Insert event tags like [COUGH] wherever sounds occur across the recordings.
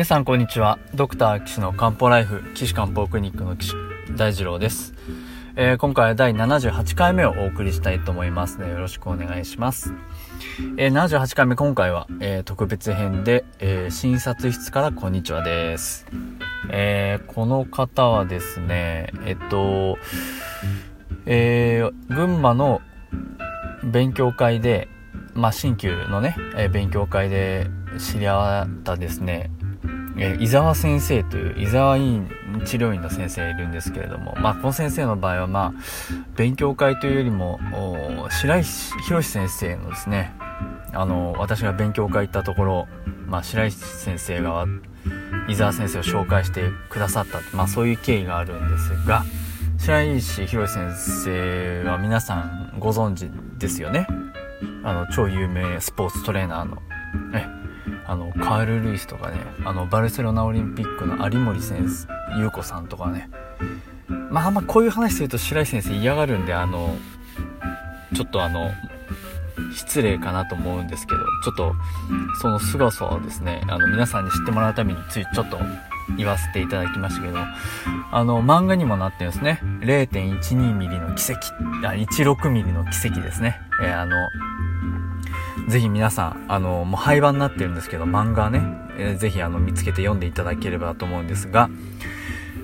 皆さんこんにちは。ドクター岸の漢方ライフ岸漢方クリニックの岸大二郎です、えー今回は第78回目をお送りしたいと思いますのでよろしくお願いします、えー78回目今回は、えー特別編で、えー診察室からこんにちはです、えーこの方はですねえっとえー群馬の勉強会でまあ、新旧のね、えー勉強会で知り合ったですね、え伊沢先生という伊沢医院治療院の先生いるんですけれども、まあ、この先生の場合は、まあ、勉強会というよりも白石博先生のですねあの私が勉強会行ったところ、まあ、白石先生が伊沢先生を紹介してくださった、まあ、そういう経緯があるんですが白石博先生は皆さんご存知ですよね。あの超有名スポーツトレーナーのえあのカール・ルイスとかねあのバルセロナオリンピックの有森先生優子さんとかね。まああんまこういう話すると白石先生嫌がるんであのちょっとあの失礼かなと思うんですけどちょっとその凄さをですねあの皆さんに知ってもらうためについちょっと言わせていただきましたけどあの漫画にもなってるんですね。0.12mm の奇跡あ 16mm の奇跡ですね、えーあのぜひ皆さん、あの、もう廃盤になってるんですけど、漫画ね、えーぜひあの見つけて読んでいただければと思うんですが、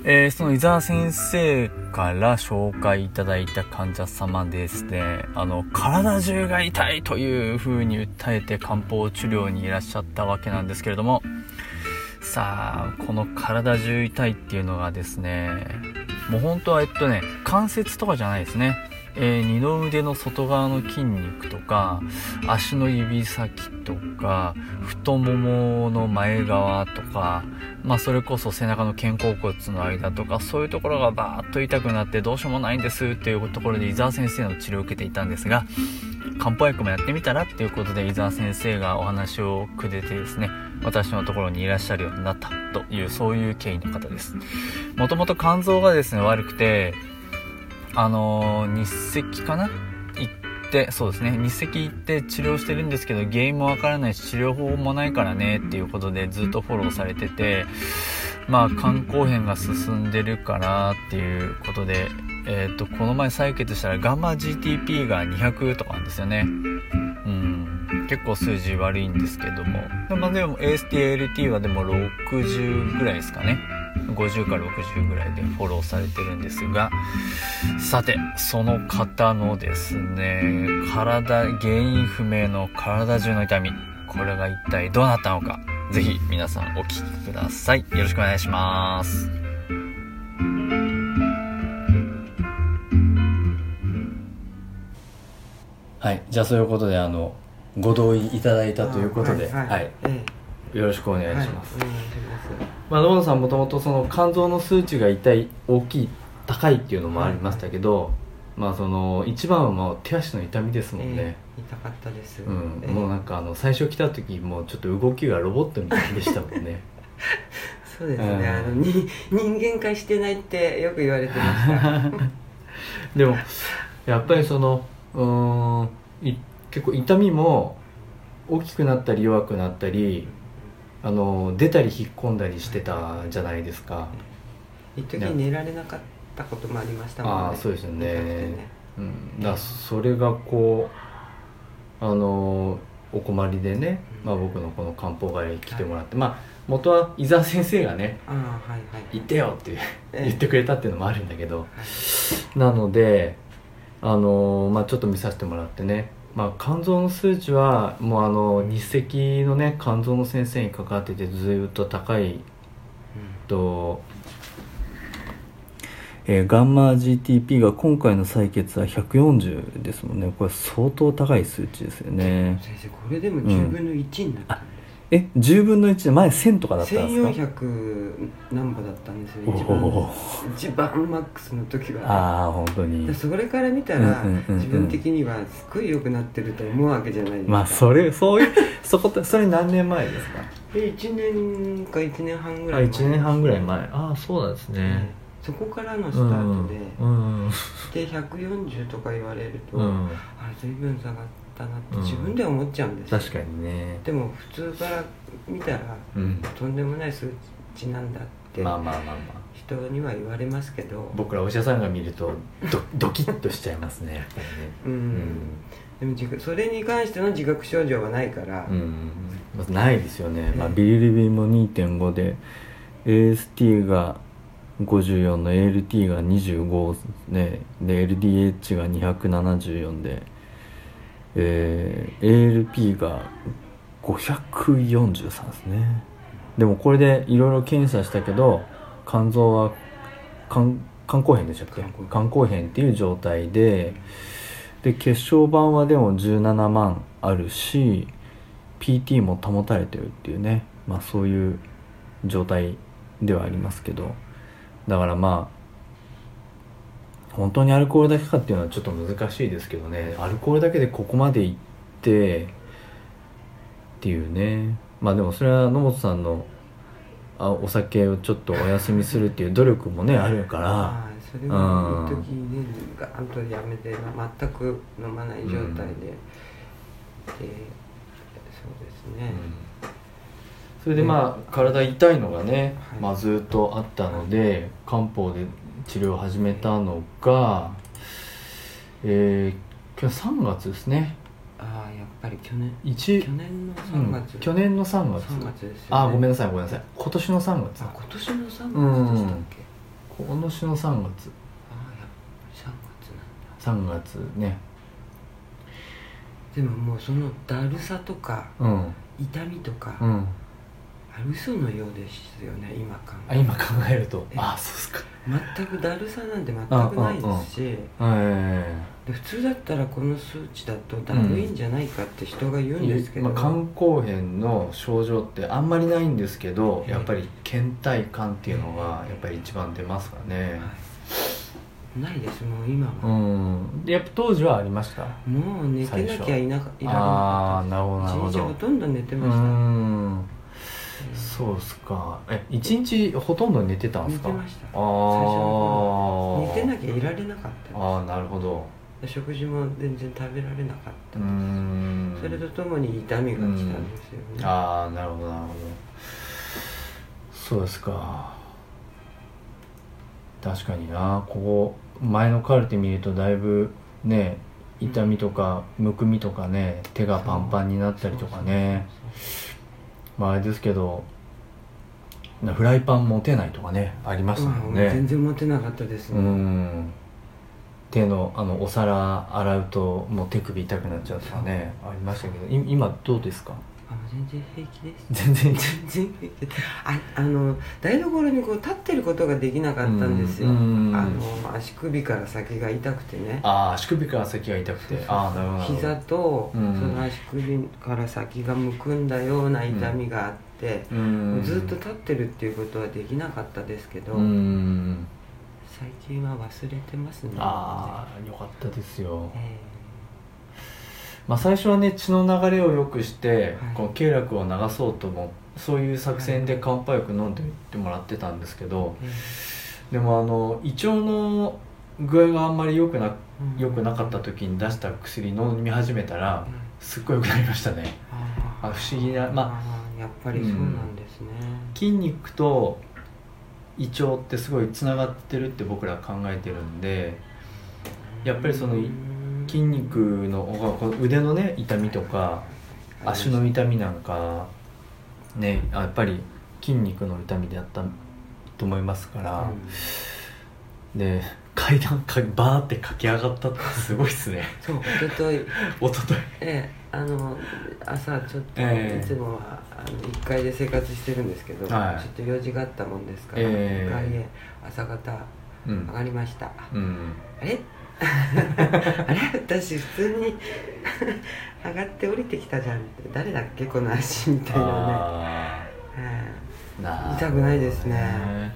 えーその伊沢先生から紹介いただいた患者様ですね、あの、体中が痛いという風に訴えて漢方治療にいらっしゃったわけなんですけれども、さあ、この体中痛いっていうのがですね、もう本当はえっとね、関節とかじゃないですね。えー二の腕の外側の筋肉とか足の指先とか太ももの前側とか、まあ、それこそ背中の肩甲骨の間とかそういうところがバーッと痛くなってどうしようもないんですっていうところで伊沢先生の治療を受けていたんですが漢方薬もやってみたらっていうことで伊沢先生がお話をくれてですね私のところにいらっしゃるようになったというそういう経緯の方です。もともと肝臓がですね悪くてあのー日赤かな？行ってそうですね。日赤行って治療してるんですけど原因もわからないし治療法もないからねっていうことでずっとフォローされててまあ肝硬変が進んでるからっていうことでえっ、とこの前採血したらガンマ GTP が200とかなんですよね。結構数字悪いんですけども。でも,、まあ、でも ASTLT はでも60ぐらいですかね。50から60ぐらいでフォローされてるんですがさてその方のですね体原因不明の体中の痛みこれが一体どうなったのかぜひ皆さんお聞きください。よろしくお願いします。はいじゃあそういうことであのご同意いただいたということではい、はいえよろしくおえ願いします、まあ、野本さんもともとその肝臓の数値が痛い大きい高いっていうのもありましたけど、まあその一番はもう手足の痛みですもんね、ええ痛かったです、うん。ええもうなんかあの最初来た時もうちょっと動きがロボットみたいでしたもんね。[LAUGHS] そうですね、うん。あのに人間化してないってよく言われてました。[LAUGHS] でもやっぱりそのうーんい結構痛みも大きくなったり弱くなったりあの出たり引っ込んだりしてたじゃないですか、一時寝られなかったこともありましたもんね。ああそうですよね。ね。うん、だそれがこうあのお困りでね、まあ、僕のこの漢方会に来てもらって、まあ元は伊沢先生がねはいはい「行ってよ」ってええ。言ってくれたっていうのもあるんだけど。はい。なのであの、まあ、ちょっと見させてもらってね、まあ、肝臓の数値はもうあの日赤のね肝臓の先生にかかっててずっと高いと、えーガンマ GTP が今回の採血は140ですもんね。これ相当高い数値ですよね。先生これでも10分の1になった、え10分の1で前1000とかだったんですか？1400何歩だったんですよお一番。お一番マックスの時は。ああ本当に。でそれから見たら、自分的にはすっごい良くなってると思うわけじゃないですか。まあそれそういう [LAUGHS] そこそれ何年前ですか？で1年か1年半ぐあらい前。1年半ぐらい前。ああそうなんですね。ねそこからのスタートで、うん。うん。痛て140とか言われると、うん。あ随分下がったなってうん。自分では思っちゃうんですよ、確かにね。でも普通から見たらうん。とんでもない数値なんだってまあまあまあまあ。人には言われますけど、僕らお医者さんが見るとド [LAUGHS] ドキッとしちゃいますねやっぱりね。うん。でもそれに関しての自覚症状はないから、うん、まずないですよね、まあ、ええビリルビンも2.5で AST が54の ALT が25ね。で LDH が274で、えー ALP が543ですね。でもこれでいろいろ検査したけど肝臓は肝肝硬変でしたっけ？肝硬変。っていう状態でで血小板はでも17万あるし PT も保たれてるっていうね。まあそういう状態ではありますけど。だからまあ本当にアルコールだけかっていうのはちょっと難しいですけどね。アルコールだけでここまでいってっていうね。まあでもそれは野本さんのあお酒をちょっとお休みするっていう努力もねあるから。はい。それは一時にガーンとやめてま全く飲まない状態で、うん。でそうですね、それでまあ体痛いのがね、はい。まあ、ずっとあったので漢方で治療を始めたのがえー、今日3月ですね。ああやっぱり去年。一去年のうん3月、去年の3月。3月ですよ、ね、あごめんななさいごめんなさい。今年の3月あ今年の3月でしたっけ、うん。あ今年の3月。あやっぱり3月なんだ。3月ね。でももうそのだるさとかうん。痛みとか、うん。あ嘘のようですよね今考あえ今考えると。えあそうっすか。全くだるさなんて全くないですし。普通だったらこの数値だとだるいんじゃないかって人が言うんですけど、まあ、肝硬変の症状ってあんまりないんですけどええ。やっぱり倦怠感っていうのがやっぱり一番出ますからね。はい、ないですもう今うは、ん。でやっぱ当時はありました？もう寝てなきゃいなかいられああなるほどなるほかった一日ほどとんど寝てうました、んそうっすか。え一日ほとんど寝てたんですか？寝てました。あ最初寝てなきゃいられなかったああなるほど。食事も全然食べられなかったんそれとともに痛みが来たんですよね、ああなるほどなるほど。そうですか。確かにな。ここ前のカルテ見るとだいぶね痛みとかむくみとかね手がパンパンになったりとかねまああれですけどなフライパン持てないとかねありましたもんまあ全ね然持てなかったですうね、ん。手のあのお皿洗うともう手首痛くなっちゃうとかねありましたけどい今どうですか？あ全然平気です。全然全然平気。ああの台所にこう立ってることができなかったんですよ、うんあの足首から先が痛くてね。ああ足首から先が痛くて。ああなるほど膝とそうん。の足首から先がむくんだような痛みがあって、うんずっと立ってるっていうことはできなかったですけど、うん最近は忘れてますね。ああよかったですよ。えまあ最初はね血の流れを良くして、はい。この経絡を流そうともそういう作戦で漢方薬飲んでいってもらってたんですけどええでもあの胃腸の具合があんまり良くなうん。良くなかった時に出した薬飲み始めたらうん。すっごい良くなりましたね。ああ不思議なまあやっぱりそうなんですね、筋肉と胃腸ってすごいつながってるって僕ら考えてるんでやっぱりそのうん筋肉のこの腕のね痛みとか足の痛みなんかねやっぱり筋肉の痛みであったと思いますから、うん。で階段かバーって駆け上がったってすごいっすね。そう一昨日。[LAUGHS] 一昨日。ええあの朝ちょっと、ええ。いつもはあの1階で生活してるんですけど、はい。ちょっと用事があったもんですから、ええ。2階へ朝方うん。上がりました、うん。あれ [LAUGHS] あれ私普通に [LAUGHS] 上がって降りてきたじゃんって誰だっけこの足みたいなね、あえーな痛くないですね。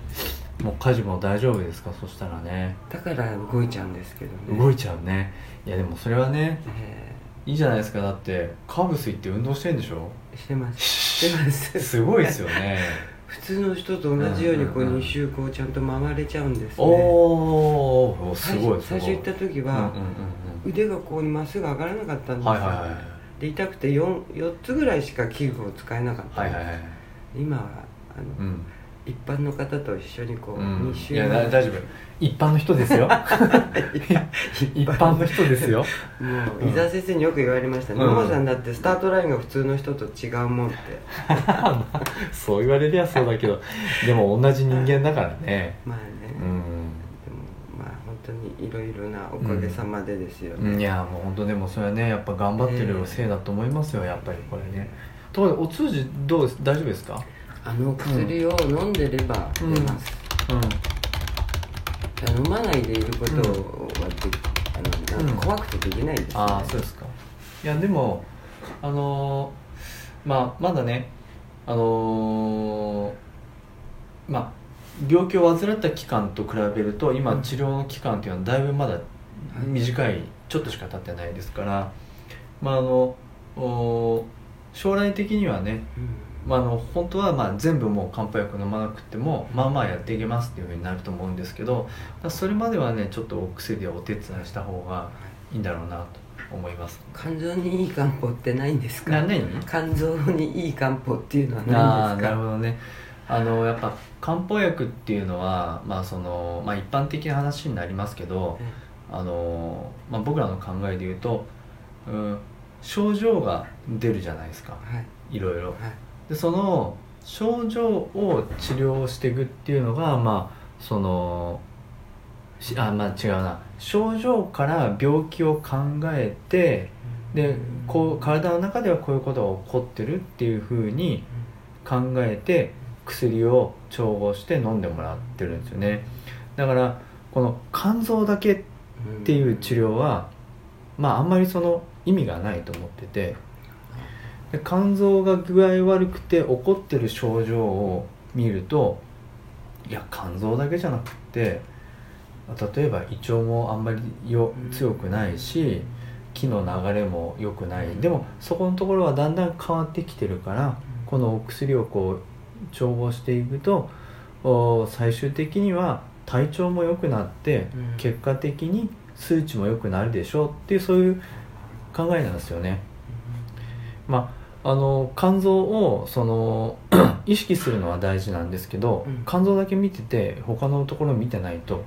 もう家事も大丈夫ですか？そしたらね。えだから動いちゃうんですけどね。動いちゃうね。いやでもそれはねえいいじゃないですか。だってカーブス行って運動してんでしょ？えしてます。してますすごいですよね [LAUGHS] 普通の人と同じようにこううんうんうん。2周こうちゃんと回れちゃうんですね。おー。すごい最初行った時は、腕がこうまっすぐ上がらなかったんうんですよ、はいはいはいで痛くて 4, 4つぐらいしか器具を使えなかった、はいはいはい。今はあの、うん一般の方と一緒にこう、うん。2周いやだ大丈夫。[LAUGHS] 一般の人ですよ。一般の人ですよ。もう伊沢先生によく言われましたね。うん。野茂、さんだってスタートラインが普通の人と違うもんって。[LAUGHS] そう言われりゃそうだけどでも同じ人間だからね。まあね、うん。でもまあ本当にいろいろなおかげさまでですよね、うん。いやもう本当でもそれはねやっぱ頑張ってるせいだと思いますよやっぱりこれね。ところでお通じどうです？大丈夫ですか？あの薬を飲んでれば出ます、うん。飲まないでいることはで、あのなんか怖くてできないです、ね。ああそうですか。いやでもあのーまあまだねあのーまあ病気を患った期間と比べると今治療の期間っていうのはだいぶまだ短いちょっとしか経ってないですからまああのお将来的にはねうんまあ、あの本当はまあ全部もう漢方薬飲まなくてもまあまあやっていけますっていうふうになると思うんですけどそれまではねちょっとお薬でお手伝いした方がいいんだろうなと思います。肝臓にいい漢方ってないんですか？肝臓にいい漢方っていうのはなるないんですか？ほどね。あのやっぱ漢方薬っていうのはまあその、まあ、一般的な話になりますけどあの、まあ、僕らの考えで言うと、うん、症状が出るじゃないですか。はい。いろいろ。はいでその症状を治療していくっていうのがまあそのあまあ違うな。症状から病気を考えてでこう体の中ではこういうことが起こってるっていうふうに考えて薬を調合して飲んでもらってるんですよね。だからこの肝臓だけっていう治療はまああんまりその意味がないと思ってて。で肝臓が具合悪くて起こってる症状を見るといや肝臓だけじゃなくって例えば胃腸もあんまりよ強くないし気の流れも良くない。でもそこのところはだんだん変わってきてるからこのお薬をこう調合していくとお最終的には体調も良くなってうん。結果的に数値も良くなるでしょうっていうそういう考えなんですよね。まあ、あの肝臓をその [CLEARS THROAT] 意識するのは大事なんですけど、うん。肝臓だけ見てて他のところ見てないと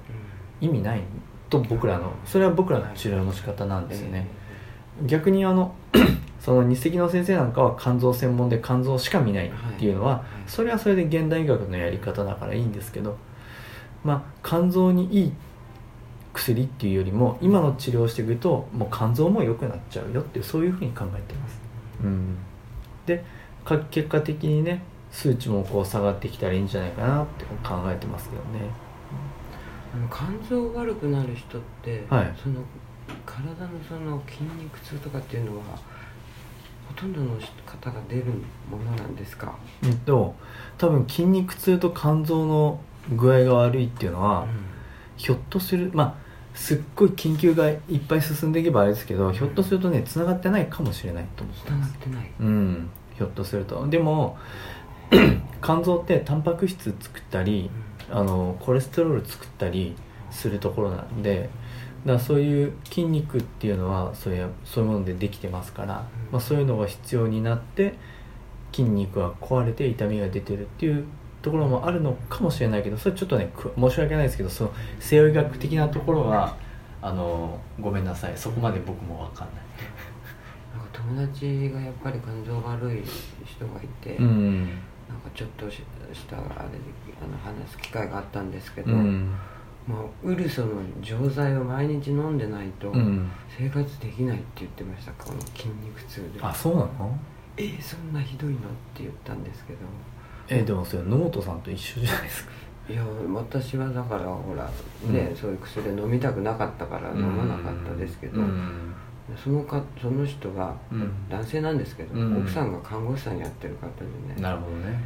意味ないと僕らのそれは僕らの治療の仕方なんですよね。逆にあの [CLEARS THROAT] その日赤の先生なんかは肝臓専門で肝臓しか見ないっていうのは、はい。それはそれで現代医学のやり方だからいいんですけどまあ肝臓にいい薬っていうよりも今の治療をしていくともう肝臓も良くなっちゃうよっていうそういうふうに考えてます、うん、でか結果的にね数値もこう下がってきたらいいんじゃないかなって考えてますけどね。あの肝臓悪くなる人って、はい。その体のその筋肉痛とかっていうのはほとんどの方が出るものなんですか、うんと多分筋肉痛と肝臓の具合が悪いっていうのは、ひょっとするまあすっごい研究がいっぱい進んでいけばあれですけどひょっとするとねつながってないかもしれないと思ってつなます。がってない。うん。ひょっとすると。でも [CLEARS THROAT] 肝臓ってタンパク質作ったりあのコレステロール作ったりするところなんでだそういう筋肉っていうのはそういうそういうものでできてますから、まあ、そういうのが必要になって筋肉が壊れて痛みが出てるっていうところもあるのかもしれないけどそれちょっとねく申し訳ないですけどその西洋医学的なところはあのごめんなさい。そこまで僕も分かんない。なんか友達がやっぱり肝臓悪い人がいて、うん。なんかちょっとししたあれであの話す機会があったんですけど、うん。もうウルソの錠剤を毎日飲んでないとうん。生活できないって言ってましたこの筋肉痛で。あそうなの？えーそんなひどいの？って言ったんですけどえでもそれ野本さんと一緒じゃないですか。いや私はだからほらね、うん。そういう薬飲みたくなかったから飲まなかったですけど、うん。そのかその人がうん。男性なんですけど、うん。奥さんが看護師さんやってる方でね。なるほどね。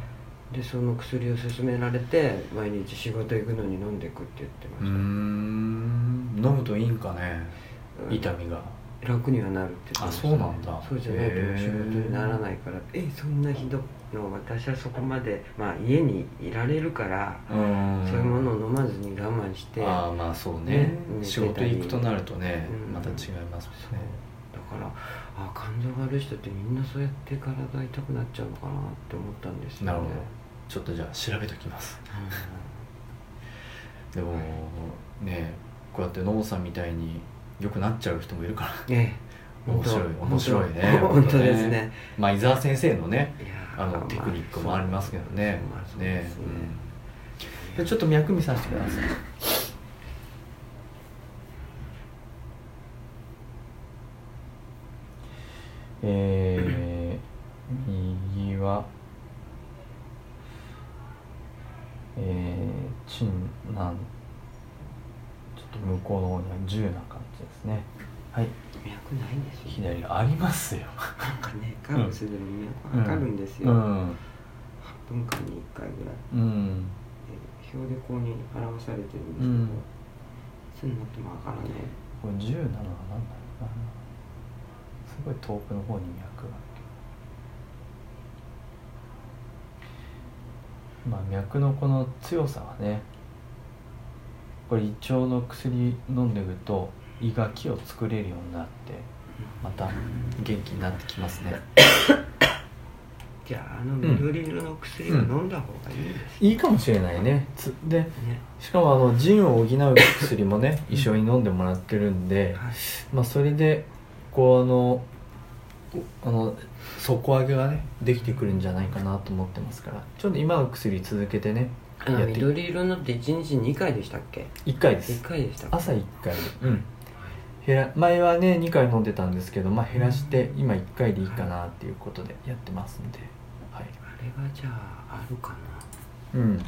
でその薬を勧められて毎日仕事行くのに飲んでくって言ってました、ん。飲むといいんかね。うん。痛みが楽にはなるってあそうなんだ。そうじゃないと仕事にならないから。えそんなひどの私はそこまで、まあ、家にいられるから、うん。そういうものを飲まずに我慢してだああまあそうね。ね仕事行くとなるとね、うん。また違いますもんね。からあ肝臓が悪い人ってみんなそうやって体痛くなっちゃうのかなって思ったんですよね。なるほど。ちょっとじゃあ調べときます。[LAUGHS] でもねこうやってノブさんみたいに良くなっちゃう人もいるから。うんええ。面白い面白いね。本当ですね。まあ伊沢先生のねあのテクニックもありますけどね。ね。ねちょっと脈見させてください。えー、右はえー、チンなん。ちょっと向こうの方には銃な感じですね。はい。脈ないんですよ左ありますよ。なんかねカーブスでも脈測るんですよ、8うん。分間に1回ぐらい。うん。で表でこうに表されてるんですけど、うん。いつになってもわからねこれ10なのは何だろうな。すごい遠くの方に脈がまあ脈のこの強さはねこれ胃腸の薬飲んでいくと胃が気を作れるようになってまた元気になってきますね。じゃああの緑色の薬を飲んだ方がいいんですいいかもしれないね。つでね、しかもあの腎を補う薬もね一緒に飲んでもらってるんで、はい。まあ、それでこうあのあの底上げがねできてくるんじゃないかなと思ってますから。ちょっと今の薬続けてねあの緑色のって1日2回でしたっけ？1回です。1回でした朝1回うん減ら前はね2回飲んでたんですけど、まあ、減らして今1回でいいかなっていうことでやってますんで。はい。あれがじゃああるかな？うん。残っ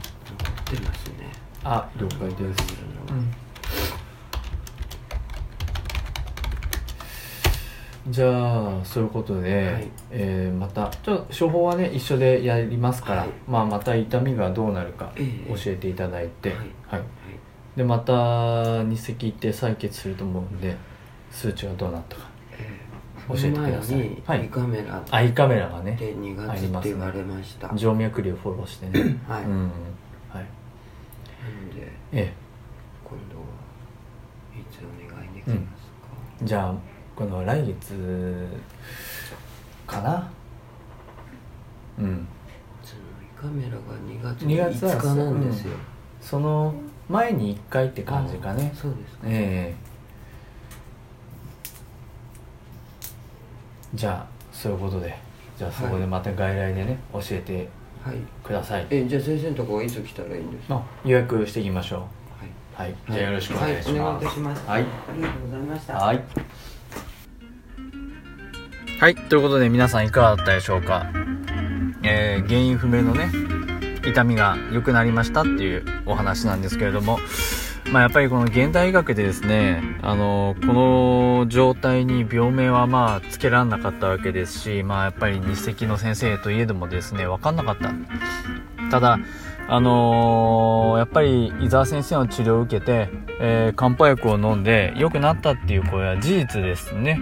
てますね。あ了解です、うん。じゃあそういうことで、はい。えーまたちょっと処方はね一緒でやりますから、はい。まあ、また痛みがどうなるかええ。教えていただいて、はい。はい。はい。でまた日赤行って採血すると思うんで数値がどうなったか。え教えてください。はい。胃カメラアイカメラがねで2月って言われました。静脈瘤フォローしてね。はい。うんはい。なのでえ今度はいつお願いできますか、えじゃあこの来月かな？うん。その胃カメラが2月2月は5日なんですよ、その前に1回って感じかね。あそうですか、ええじゃあそういうことでじゃあそこでまた外来でね、教えてはい。ください。えじゃあ先生のとこはいつ来たらいいんですか？の予約していきましょはい。うはい、じゃあよろしくお願いしはい、お願いいます。たしますはい。ありがとうございました。はい。はい。ということで皆さんいかがだったでしょうか？えー、原因不明のね、痛みが良くなりましたっていうお話なんですけれども、まあやっぱりこの現代医学でですね、あの、この状態に病名はまあつけらんなかったわけですし、まあやっぱり日赤の先生といえどもですね、わかんなかった。ただ、あのーやっぱり伊沢先生の治療を受けて、えー漢方薬を飲んで良くなったっていうこれは事実ですね。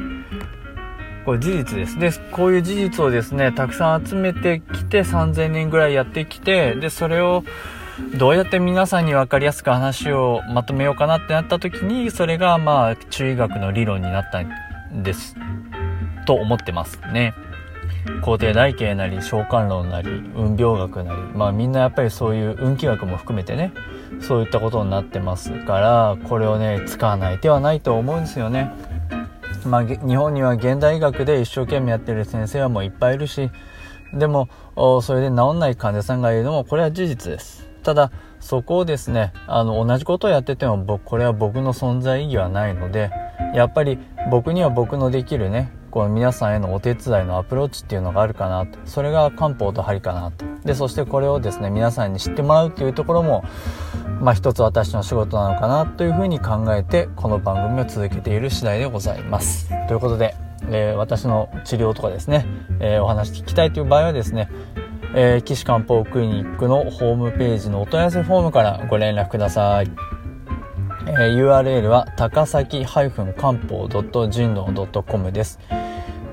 これ事実です。で、こういう事実をですね、たくさん集めてきて3000年ぐらいやってきて、で、それをどうやって皆さんに分かりやすく話をまとめようかなってなった時に、それがまあ中医学の理論になったんです。と思ってますね。皇帝台形なり召喚論なり運病学なりまあみんなやっぱりそういう運気学も含めてねそういったことになってますからこれをね使わない手はないと思うんですよね。まあ、日本には現代医学で一生懸命やってる先生はもういっぱいいるしでもそれで治んない患者さんがいるのもこれは事実ですただそこをですねあの同じことをやってても僕これは僕の存在意義はないのでやっぱり僕には僕のできるねこの皆さんへのお手伝いのアプローチっていうのがあるかなとそれが漢方と針かなとでそしてこれをですね皆さんに知ってもらうっていうところもまあ一つ私の仕事なのかなというふうに考えてこの番組を続けている次第でございます。ということで、えー私の治療とかですね、えーお話聞きたいという場合はですね、えー、岸漢方クリニックのホームページのお問い合わせフォームからご連絡ください。えー URL は高崎漢方人道 .com です。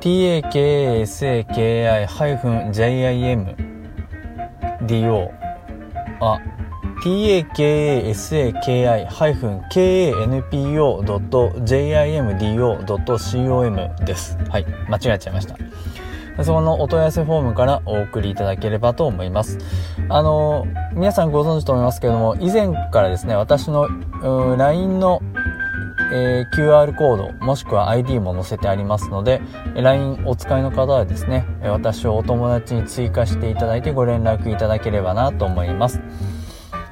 takasaki-jimdo あ takasaki.kanpo.jimdo.com ですはい間違えちゃいましたそのお問い合わせフォームからお送りいただければと思います。あの、皆さんご存知と思いますけれども、以前からですね、私の LINE の、えー、QR コード、もしくは ID も載せてありますので、LINE お使いの方はですね、私をお友達に追加していただいてご連絡いただければなと思います。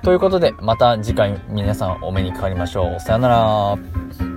ということで、また次回皆さんお目にかかりましょう。さよなら。